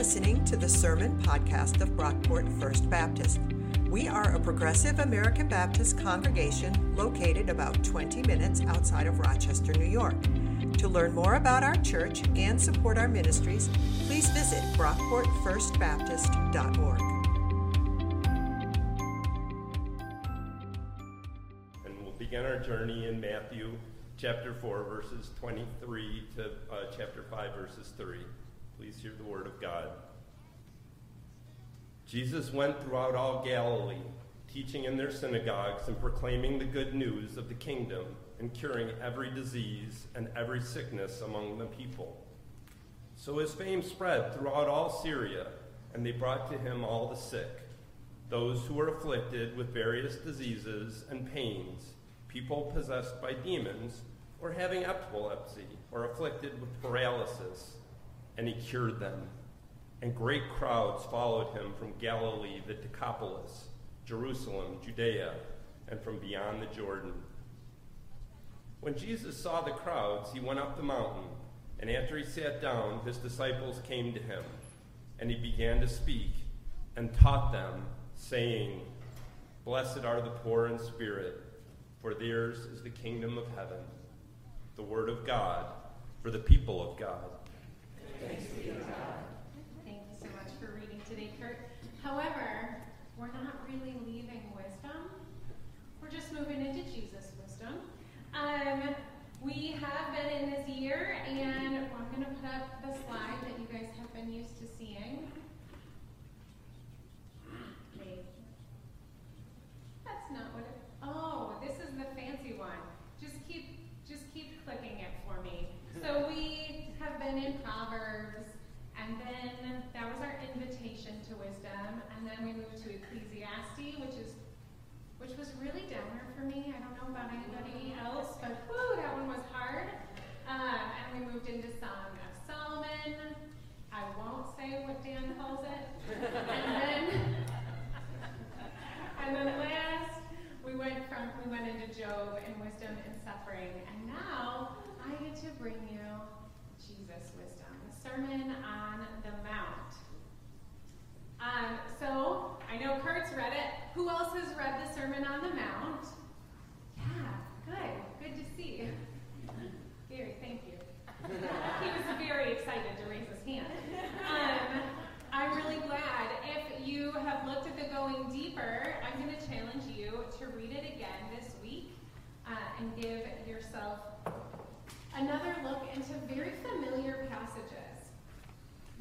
listening to the Sermon Podcast of Brockport First Baptist. We are a progressive American Baptist congregation located about 20 minutes outside of Rochester, New York. To learn more about our church and support our ministries, please visit brockportfirstbaptist.org. And we'll begin our journey in Matthew chapter 4, verses 23 to uh, chapter 5, verses 3. Please hear the word of God. Jesus went throughout all Galilee, teaching in their synagogues and proclaiming the good news of the kingdom and curing every disease and every sickness among the people. So his fame spread throughout all Syria, and they brought to him all the sick, those who were afflicted with various diseases and pains, people possessed by demons, or having epilepsy, or afflicted with paralysis and he cured them. And great crowds followed him from Galilee, the Decapolis, Jerusalem, Judea, and from beyond the Jordan. When Jesus saw the crowds, he went up the mountain, and after he sat down, his disciples came to him, and he began to speak and taught them, saying, Blessed are the poor in spirit, for theirs is the kingdom of heaven. The word of God for the people of God. Thanks be to God. Thank you so much for reading today, Kurt. However, we're not really leaving wisdom. We're just moving into Jesus' wisdom. Um, we have been in this year, and I'm going to put up the slide that you guys have been used to seeing. That's not what it. Oh, this is the fancy one. Just keep, just keep clicking it for me. So we have been in Proverbs, and then that was our invitation to wisdom, and then we moved to Ecclesiastes, which is which was really downer for me. I don't know about anybody else, but whoo, that one was hard. Um, and we moved into Song of Solomon. I won't say what Dan calls it. and then, and then last, we went from we went into Job and wisdom and suffering, and now I get to bring you Jesus wisdom, the Sermon on the Mount. Um, so I know Kurt's read it. Who else has read the Sermon on the Mount? Yeah, good. Good to see. Gary, thank you. he was very excited to raise his hand. Um, I'm really glad. If you have looked at the Going Deeper, I'm going to challenge you to read it again this week uh, and give yourself another look into very familiar passages.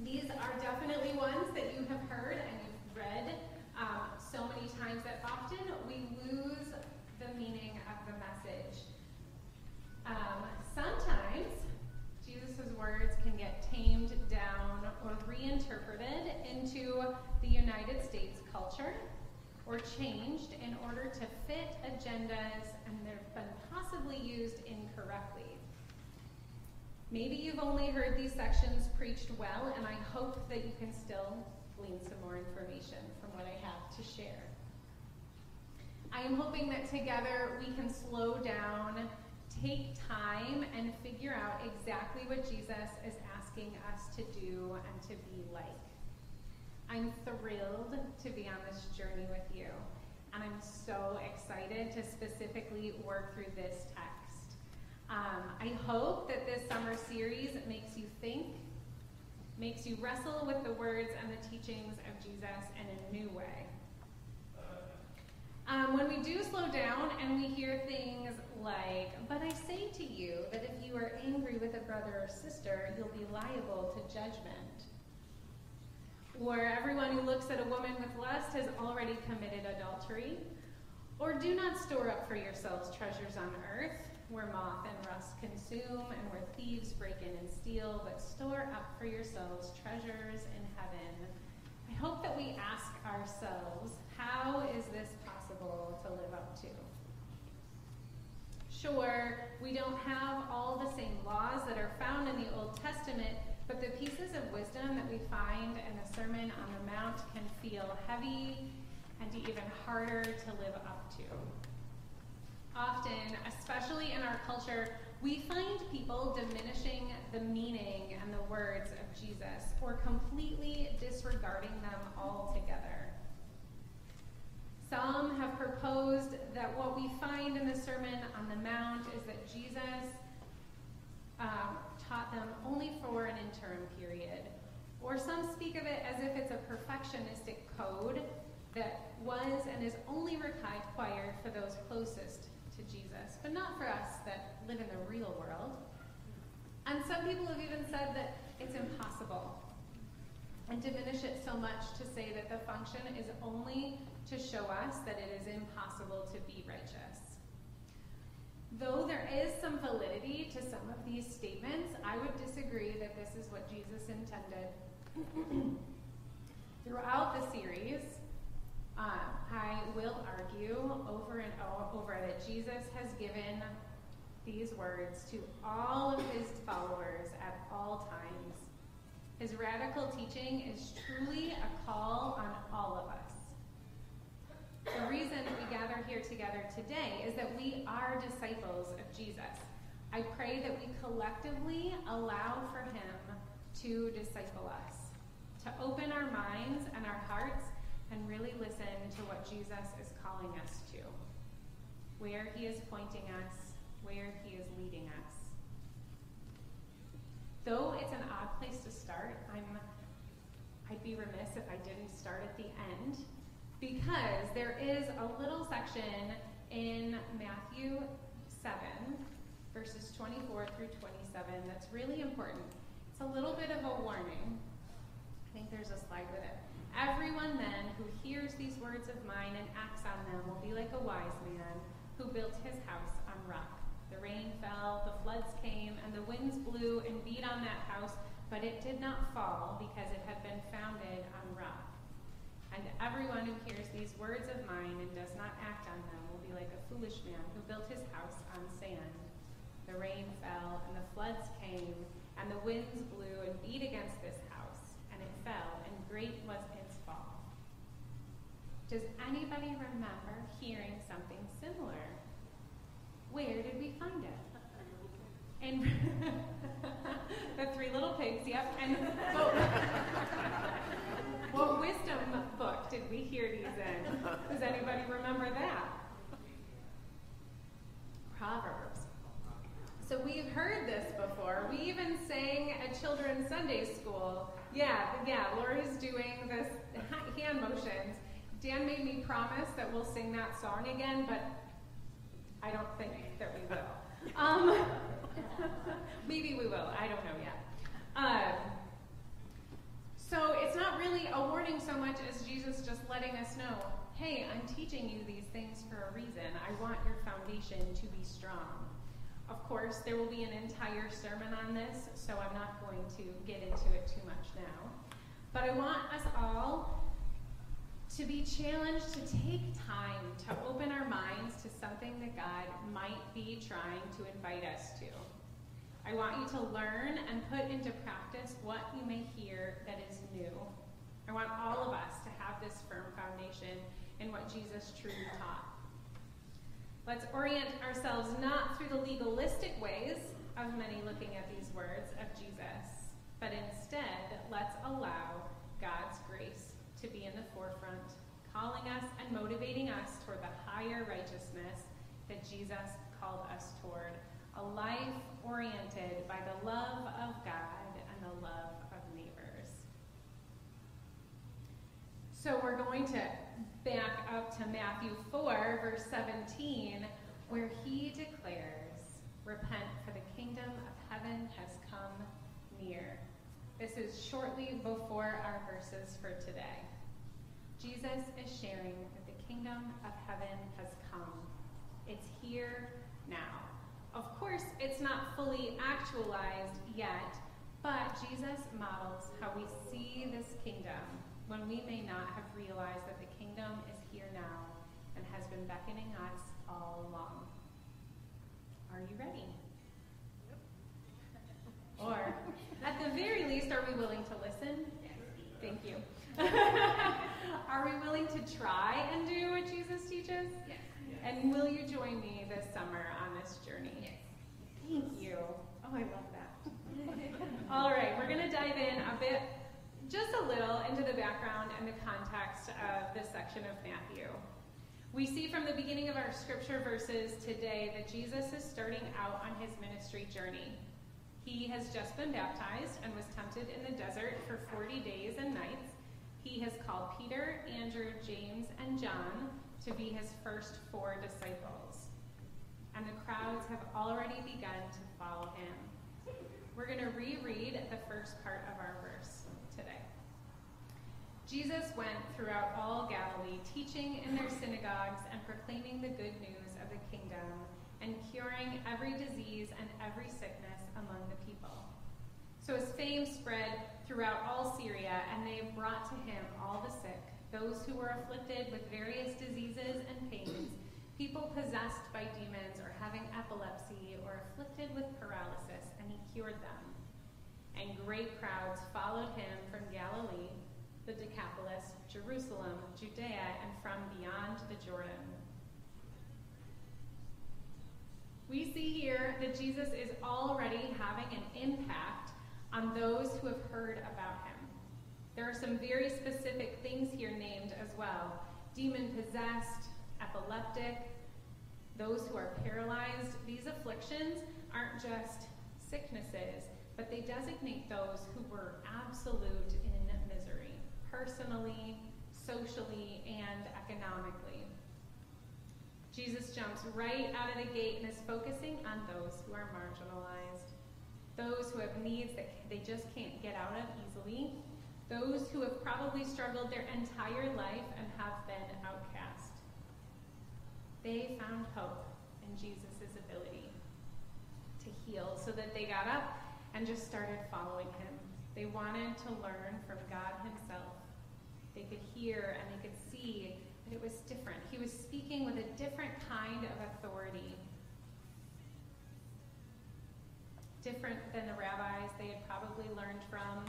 These are definitely ones that you have heard and you've read um, so many times that often we lose the meaning of the message. Um, sometimes Jesus' words can get tamed down or reinterpreted into the United States culture or changed in order to fit agendas and they've been possibly used incorrectly. Maybe you've only heard these sections preached well, and I hope that you can still glean some more information from what I have to share. I am hoping that together we can slow down, take time, and figure out exactly what Jesus is asking us to do and to be like. I'm thrilled to be on this journey with you, and I'm so excited to specifically work through this text. Um, I hope that this summer series makes you think, makes you wrestle with the words and the teachings of Jesus in a new way. Um, when we do slow down and we hear things like, but I say to you that if you are angry with a brother or sister, you'll be liable to judgment. Or everyone who looks at a woman with lust has already committed adultery. Or do not store up for yourselves treasures on earth, where moth and rust consume, and where thieves break in and steal, but store up for yourselves treasures in heaven. I hope that we ask ourselves, how is this possible to live up to? Sure, we don't have all the same laws that are found in the Old Testament, the pieces of wisdom that we find in the Sermon on the Mount can feel heavy and even harder to live up to. Often, especially in our culture, we find people diminishing the meaning and the words of Jesus or completely disregarding them altogether. Some have proposed that what we find in the Sermon on the Mount is that Jesus um, taught them only for an interim period. Or some speak of it as if it's a perfectionistic code that was and is only required for those closest to Jesus, but not for us that live in the real world. And some people have even said that it's impossible and diminish it so much to say that the function is only to show us that it is impossible to be righteous. Though there is some validity to some of these statements, I would disagree that this is what Jesus intended. Throughout the series, uh, I will argue over and over that Jesus has given these words to all of his followers at all times. His radical teaching is truly a call on all of us. The reason we gather here together today is that we are disciples of Jesus. I pray that we collectively allow for him to disciple us, to open our minds and our hearts and really listen to what Jesus is calling us to, where he is pointing us, where he is leading us. Though it's an odd place to start, I'm I'd be remiss if I didn't start at the end because there is a little section in Matthew 7, verses 24 through 27, that's really important. It's a little bit of a warning. I think there's a slide with it. Everyone then who hears these words of mine and acts on them will be like a wise man who built his house on rock. The rain fell, the floods came, and the winds blew and beat on that house, but it did not fall because it had been founded on rock. And everyone who hears these words of mine and does not act on them will be like a foolish man who built his house on sand. The rain fell, and the floods came, and the winds blew and beat against this house, and it fell, and great was its fall. Does anybody remember hearing something similar? Where did we find it? And the three little pigs, yep. And but, what wisdom book did we hear these in? Does anybody remember that? Proverbs. So we've heard this before. We even sang children's Sunday school. Yeah, yeah, Lori's doing this hand motions. Dan made me promise that we'll sing that song again, but I don't think that we will. Um, maybe we will. I don't know yet. Um, so it's not really a warning so much as Jesus just letting us know hey, I'm teaching you these things for a reason. I want your foundation to be strong. Of course, there will be an entire sermon on this, so I'm not going to get into it too much now. But I want us all to be challenged to take time to open our minds to something that God might be trying to invite us to. I want you to learn and put into practice what you may hear that is new. I want all of us to have this firm foundation in what Jesus truly taught. Let's orient ourselves not through the legalistic ways of many looking at these words of Jesus, but instead let's allow God's grace to be in the forefront, calling us and motivating us toward the higher righteousness that Jesus called us toward a life oriented by the love of God and the love of neighbors. So we're going to back up to Matthew 4, verse 17, where he declares, Repent, for the kingdom of heaven has come near. This is shortly before our verses for today. Jesus is sharing that the kingdom of heaven has come. It's here now. Of course, it's not fully actualized yet, but Jesus models how we see this kingdom when we may not have realized that the kingdom is here now and has been beckoning us all along. Are you ready? Or, at the very least, are we willing to listen? Yes. Thank you. are we willing to try and do what Jesus teaches? Yes. And will you join me this summer on this journey? Yes. Thank you. Oh, I love that. All right, we're going to dive in a bit, just a little, into the background and the context of this section of Matthew. We see from the beginning of our scripture verses today that Jesus is starting out on his ministry journey. He has just been baptized and was tempted in the desert for 40 days and nights. He has called Peter, Andrew, James, and John to be his first four disciples. And the crowds have already begun to follow him. We're going to reread the first part of our verse. Jesus went throughout all Galilee, teaching in their synagogues and proclaiming the good news of the kingdom and curing every disease and every sickness among the people. So his fame spread throughout all Syria, and they brought to him all the sick, those who were afflicted with various diseases and pains, people possessed by demons or having epilepsy or afflicted with paralysis, and he cured them. And great crowds followed him from Galilee, the Decapolis, Jerusalem, Judea, and from beyond the Jordan. We see here that Jesus is already having an impact on those who have heard about him. There are some very specific things here named as well demon possessed, epileptic, those who are paralyzed. These afflictions aren't just sicknesses, but they designate those who were absolute in personally, socially, and economically. Jesus jumps right out of the gate and is focusing on those who are marginalized, those who have needs that they just can't get out of easily, those who have probably struggled their entire life and have been outcast. They found hope in Jesus' ability to heal so that they got up and just started following him. They wanted to learn from God Himself. They could hear and they could see but it was different. He was speaking with a different kind of authority. Different than the rabbis they had probably learned from.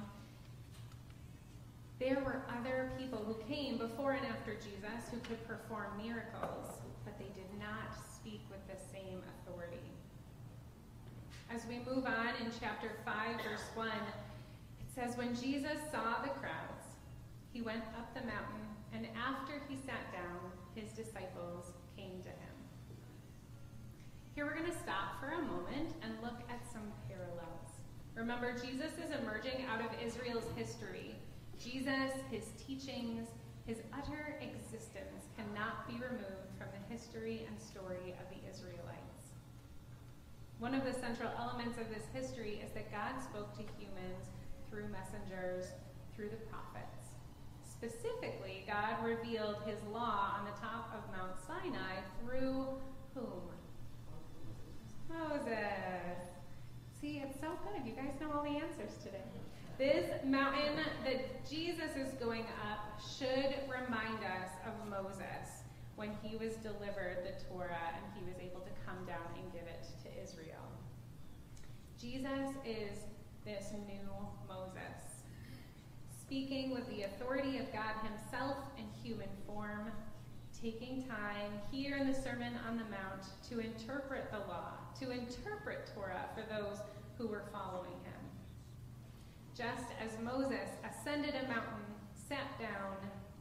There were other people who came before and after Jesus who could perform miracles, but they did not speak with the same authority. As we move on in chapter 5, verse 1, it says, When Jesus saw the crowds, he went up the mountain and after he sat down, his disciples came to him. Here we're going to stop for a moment and look at some parallels. Remember, Jesus is emerging out of Israel's history. Jesus, his teachings, his utter existence cannot be removed from the history and story of the Israelites. One of the central elements of this history is that God spoke to humans through messengers, through the prophets. Specifically, God revealed his law on the top of Mount Sinai through whom? Moses. See, it's so good. You guys know all the answers today. This mountain that Jesus is going up should remind us of Moses when he was delivered the Torah and he was able to come down and give it to Israel. Jesus is this new Moses speaking with the authority of God Himself in human form, taking time here in the Sermon on the Mount to interpret the law, to interpret Torah for those who were following Him. Just as Moses ascended a mountain, sat down,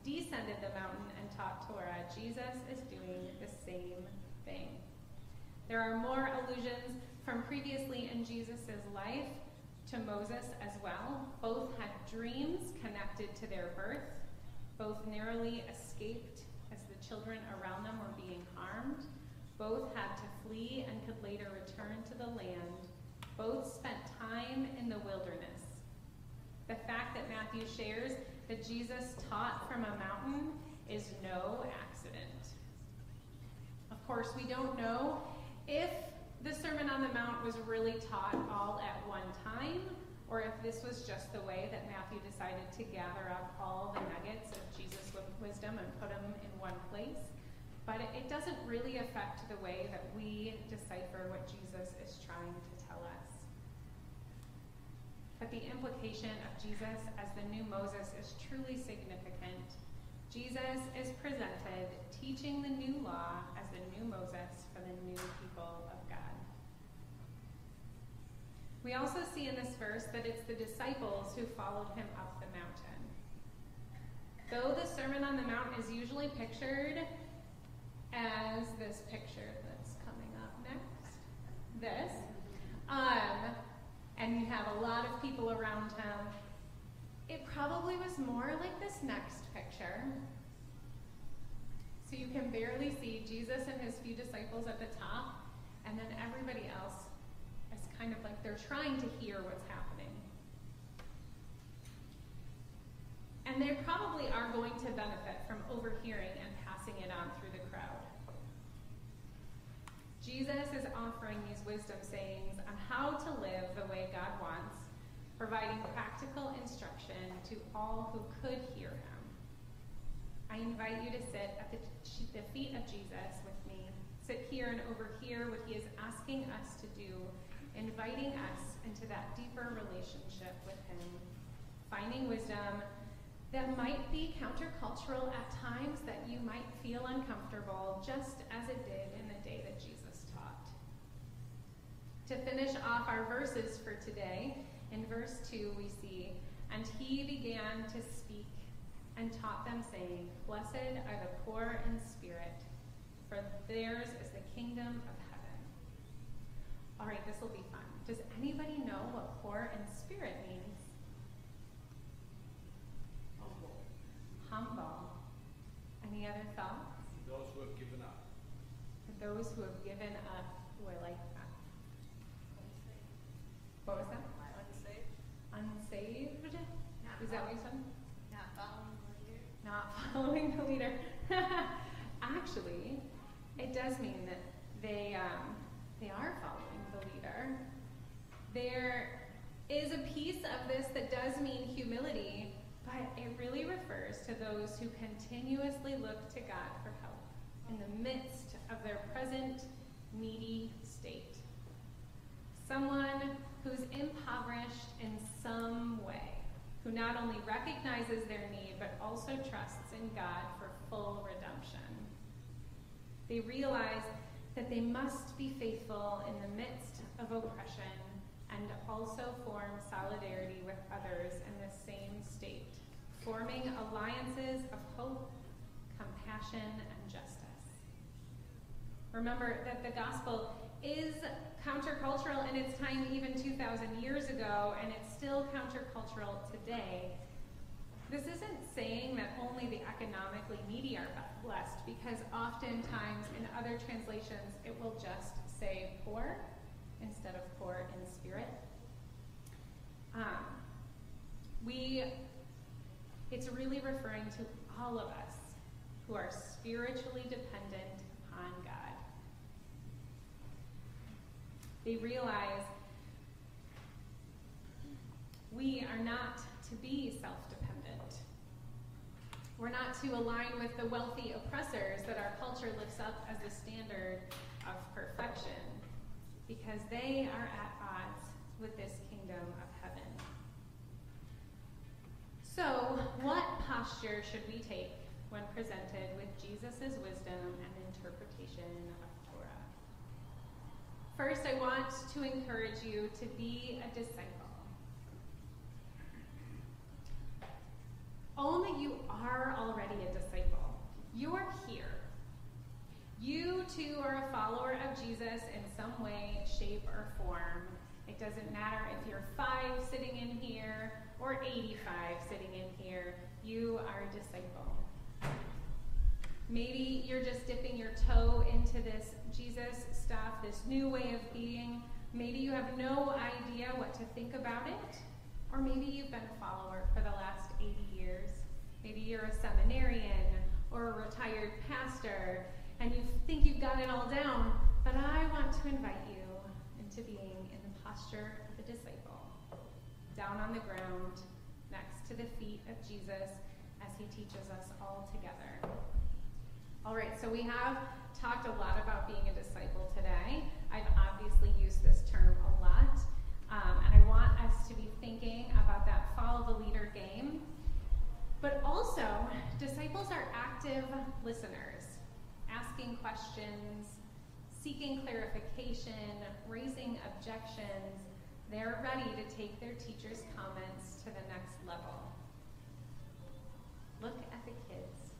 descended the mountain, and taught Torah, Jesus is doing the same thing. There are more allusions from previously in Jesus' life to Moses as well. Both had dreams connected to their birth. Both narrowly escaped as the children around them were being harmed. Both had to flee and could later return to the land. Both spent time in the wilderness. The fact that Matthew shares that Jesus taught from a mountain is no accident. Of course, we don't know if the Sermon on the Mount was really taught all at one time, or if this was just the way that Matthew decided to gather up all the nuggets of Jesus' wisdom and put them in one place. But it doesn't really affect the way that we decipher what Jesus is trying to tell us. But the implication of Jesus as the new Moses is truly significant. Jesus is presented teaching the new law as the new Moses for the new people of. We also see in this verse that it's the disciples who followed him up the mountain. Though the Sermon on the Mount is usually pictured as this picture that's coming up next, this, um, and you have a lot of people around him, it probably was more like this next picture. So you can barely see Jesus and his few disciples at the top, and then everybody else kind of like they're trying to hear what's happening. And they probably are going to benefit from overhearing and passing it on through the crowd. Jesus is offering these wisdom sayings on how to live the way God wants, providing practical instruction to all who could hear him. I invite you to sit at the, the feet of Jesus with me. Sit here and overhear what he is asking us to do, inviting us into that deeper relationship with him, finding wisdom that might be countercultural at times, that you might feel uncomfortable, just as it did in the day that Jesus taught. To finish off our verses for today, in verse 2, we see, And he began to speak and taught them, saying, Blessed are the poor in spirit, for theirs is the kingdom of heaven. All right, this will be. Does anybody know what poor in spirit means? Humble. Humble. Any other thoughts? For Those who have given up. For those who have given up, who are like that. What was that? Unsaved. Unsaved? Not Is that what you said? Not following the leader. not following the leader. Actually, it does mean that they um, There is a piece of this that does mean humility, but it really refers to those who continuously look to God for help in the midst of their present needy state. Someone who's impoverished in some way who not only recognizes their need, but also trusts in God for full redemption. They realize that they must be faithful in the midst of oppression and also form solidarity with others in the same state, forming alliances of hope, compassion, and justice. Remember that the gospel is countercultural in its time even 2,000 years ago, and it's still countercultural today. This isn't saying that only the economically needy are blessed, because oftentimes in other translations it will just say poor instead of poor in spirit. Um, we, it's really referring to all of us who are spiritually dependent upon God. They realize we are not to be self dependent. We're not to align with the wealthy oppressors that our culture lifts up as the standard of perfection, because they are at odds with this kingdom of heaven. So, what posture should we take when presented with Jesus' wisdom and interpretation of Torah? First, I want to encourage you to be a disciple. Only you are already a disciple. You're here. You too are a follower of Jesus in some way, shape, or form. It doesn't matter if you're five sitting in here or 85 sitting in here, you are a disciple. Maybe you're just dipping your toe into this Jesus stuff, this new way of being. Maybe you have no idea what to think about it. Or maybe you've been a follower for the last 80 years. Maybe you're a seminarian or a retired pastor and you think you've got it all down. But I want to invite you into being in the posture of a disciple, down on the ground, next to the feet of Jesus as he teaches us all together. All right, so we have talked a lot about being a disciple today. I've obviously used this term a lot, um, and I want us to be thinking about that follow the leader game. But also, disciples are active listeners, asking questions, seeking clarification, raising objections, They're ready to take their teacher's comments to the next level. Look at the kids.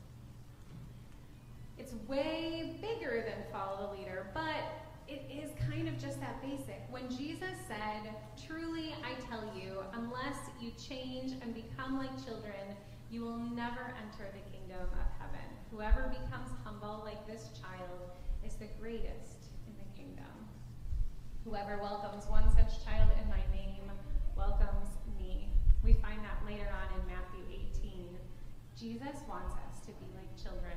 It's way bigger than follow the leader, but it is kind of just that basic. When Jesus said, Truly I tell you, unless you change and become like children, you will never enter the kingdom of heaven. Whoever becomes humble like this child is the greatest in the kingdom. Whoever welcomes one such child in my name welcomes me. We find that later on in Matthew 18. Jesus wants us to be like children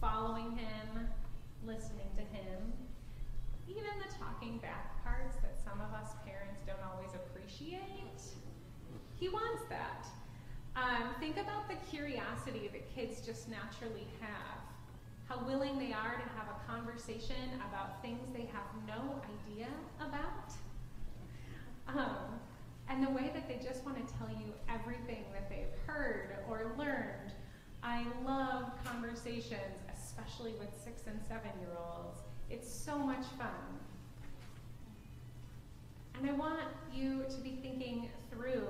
following him, listening to him, even the talking back parts that some of us parents don't always appreciate. He wants that. Um, think about the curiosity that kids just naturally have. How willing they are to have a conversation about things they have no idea about. Um, and the way that they just want to tell you everything that they've heard or learned. I love conversations especially with six and seven year olds. It's so much fun. And I want you to be thinking through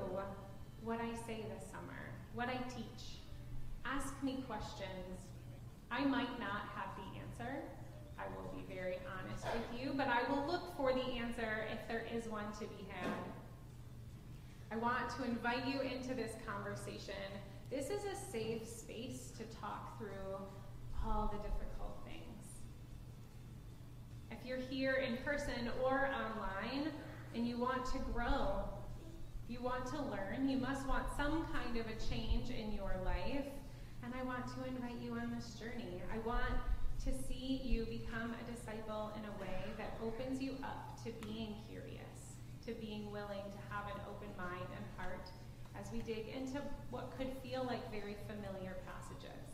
what I say this summer, what I teach. Ask me questions. I might not have the answer. I will be very honest with you, but I will look for the answer if there is one to be had. I want to invite you into this conversation. This is a safe space to talk through all the difficult things. If you're here in person or online and you want to grow, you want to learn, you must want some kind of a change in your life. And I want to invite you on this journey. I want to see you become a disciple in a way that opens you up to being curious, to being willing to have an open mind and heart as we dig into what could feel like very familiar passages.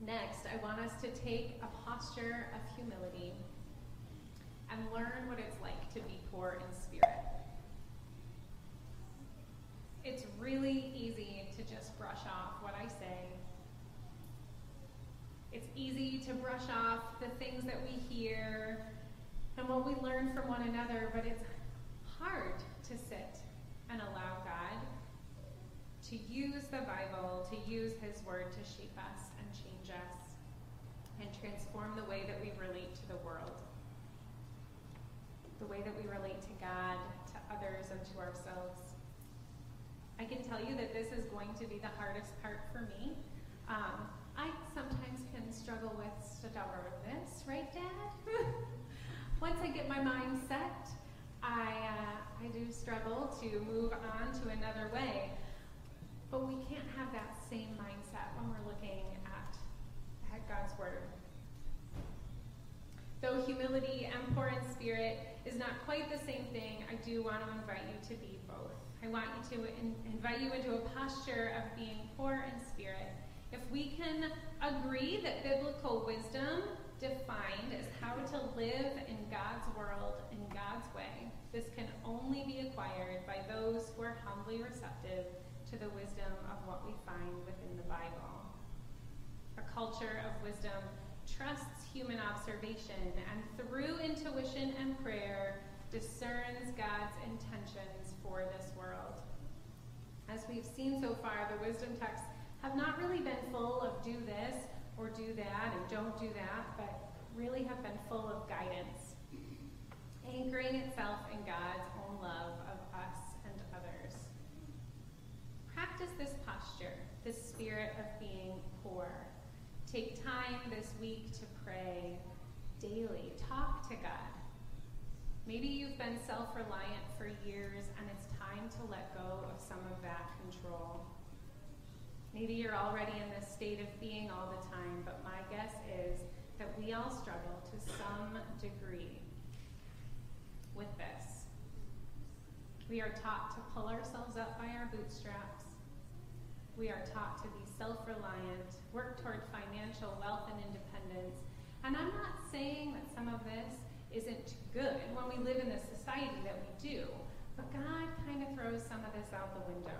Next, I want us to take a posture of humility and learn what it's like to be poor in spirit. It's really easy to just brush off what I say. It's easy to brush off the things that we hear and what we learn from one another, but it's hard to sit and allow God to use the Bible, to use His Word to shape us and change us and transform the way that we relate to the world, the way that we relate to God, to others, and to ourselves. I can tell you that this is going to be the hardest part for me. Um, I sometimes can struggle with stubbornness, right, Dad? Once I get my mind set, I, uh, I do struggle to move on to another way. But we can't have that same mindset when we're looking at, at God's word. Though humility and poor in spirit is not quite the same thing, I do want to invite you to be both. I want you to in- invite you into a posture of being poor in spirit. If we can agree that biblical wisdom defined as how to live in God's world in God's way, this can only be acquired by those who are humbly receptive to the wisdom of what we find within the Bible A culture of wisdom trusts human observation and through intuition and prayer discerns God's intentions for this world. As we've seen so far, the wisdom texts have not really been full of do this or do that and don't do that, but really have been full of guidance, anchoring itself in God's own love of us and others. Practice this posture, this spirit of. Take time this week to pray daily. Talk to God. Maybe you've been self reliant for years and it's time to let go of some of that control. Maybe you're already in this state of being all the time, but my guess is that we all struggle to some degree with this. We are taught to pull ourselves up by our bootstraps we are taught to be self reliant, work toward financial wealth and independence. And I'm not saying that some of this isn't good when we live in the society that we do, but God kind of throws some of this out the window.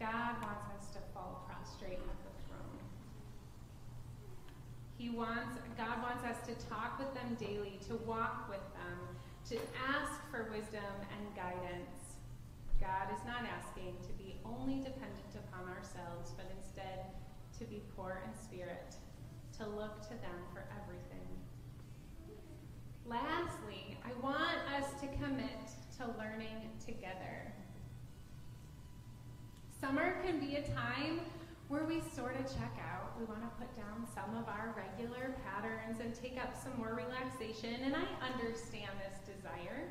God wants us to fall prostrate at the throne. He wants, God wants us to talk with them daily, to walk with them, to ask for wisdom and guidance. God is not asking to be only dependent upon ourselves, but instead to be poor in spirit, to look to them for everything. Lastly, I want us to commit to learning together. Summer can be a time where we sort of check out. We want to put down some of our regular patterns and take up some more relaxation, and I understand this desire.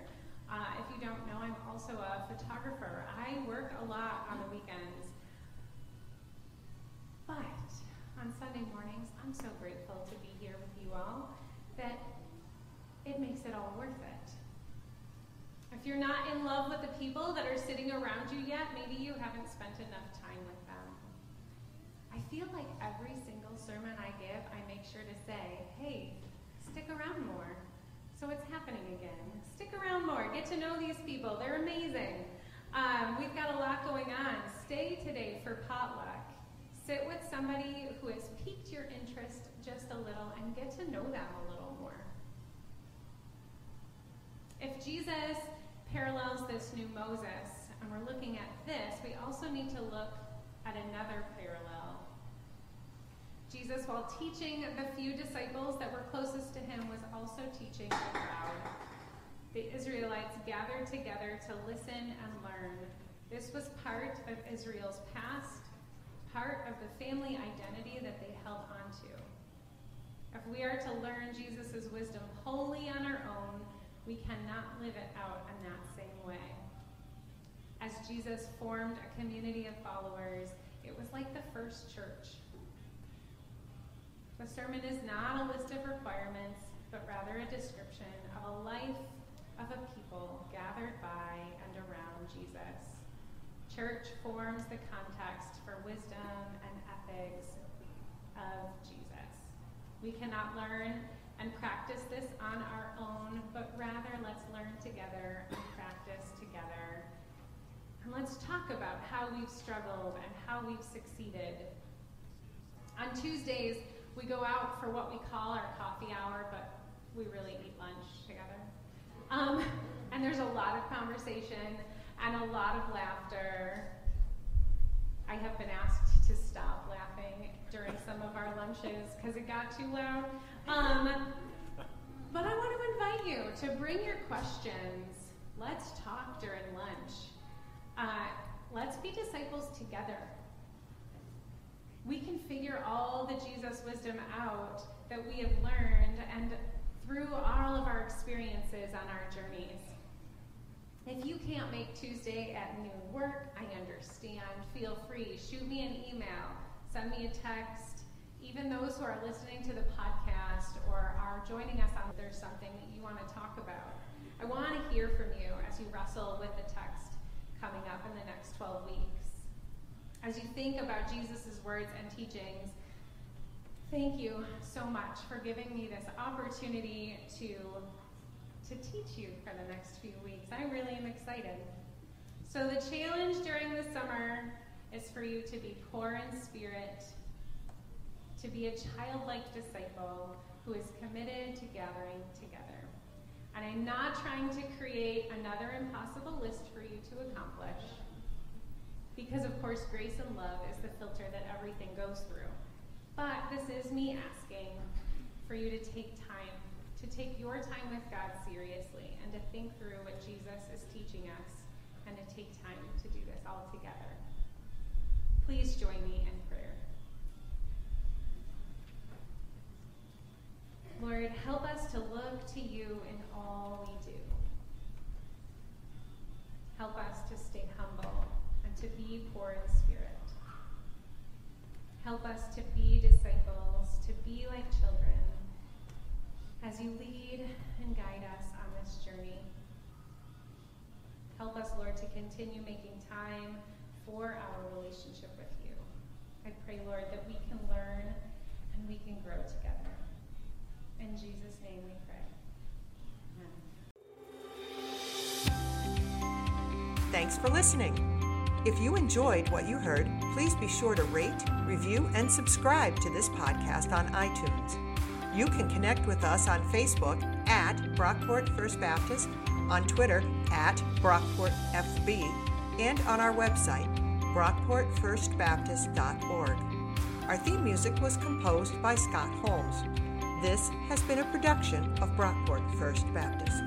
Uh, if you don't know, I'm also a photographer. I work a lot on the weekends. But on Sunday mornings, I'm so grateful to be here with you all that it makes it all worth it. If you're not in love with the people that are sitting around you yet, maybe you haven't spent enough time with them. I feel like every single sermon I give, I make sure to say, hey, stick around more. So it's happening again. Stick around more. Get to know these people. They're amazing. Um, we've got a lot going on. Stay today for potluck. Sit with somebody who has piqued your interest just a little and get to know them a little more. If Jesus parallels this new Moses, and we're looking at this, we also need to look at another parallel. Jesus, while teaching the few disciples that were closest to him, was also teaching the crowd. The Israelites gathered together to listen and learn. This was part of Israel's past, part of the family identity that they held onto. If we are to learn Jesus' wisdom wholly on our own, we cannot live it out in that same way. As Jesus formed a community of followers, it was like the first church. The sermon is not a list of requirements, but rather a description of a life of a people gathered by and around Jesus. Church forms the context for wisdom and ethics of Jesus. We cannot learn and practice this on our own, but rather let's learn together and practice together. And let's talk about how we've struggled and how we've succeeded. On Tuesdays, we go out for what we call our coffee hour, but we really eat lunch together. Um, and there's a lot of conversation and a lot of laughter. I have been asked to stop laughing during some of our lunches because it got too loud. Um, but I want to invite you to bring your questions. Let's talk during lunch. Uh, let's be disciples together. We can figure all the Jesus wisdom out that we have learned and through all of our experiences on our journeys. If you can't make Tuesday at noon work, I understand. Feel free. Shoot me an email, send me a text. Even those who are listening to the podcast or are joining us on there's something that you want to talk about. I want to hear from you as you wrestle with the text coming up in the next 12 weeks. As you think about Jesus' words and teachings, thank you so much for giving me this opportunity to to teach you for the next few weeks. I really am excited. So, the challenge during the summer is for you to be poor in spirit, to be a childlike disciple who is committed to gathering together. And I'm not trying to create another impossible list for you to accomplish, because of course, grace and love is the filter that everything goes through. But this is me asking for you to take time to take your time with God seriously and to think through what Jesus is teaching us and to take time to do this all together. Please join me in prayer. Lord, help us to look to you in all we do. Help us to stay humble and to be poor in spirit. Help us to be disciples, to be like children as you lead and guide us on this journey. Help us, Lord, to continue making time for our relationship with you. I pray, Lord, that we can learn and we can grow together. In Jesus' name we pray. Amen. Thanks for listening. If you enjoyed what you heard, please be sure to rate, review, and subscribe to this podcast on iTunes. You can connect with us on Facebook at Brockport First Baptist, on Twitter at BrockportFB, and on our website, brockportfirstbaptist.org. Our theme music was composed by Scott Holmes. This has been a production of Brockport First Baptist.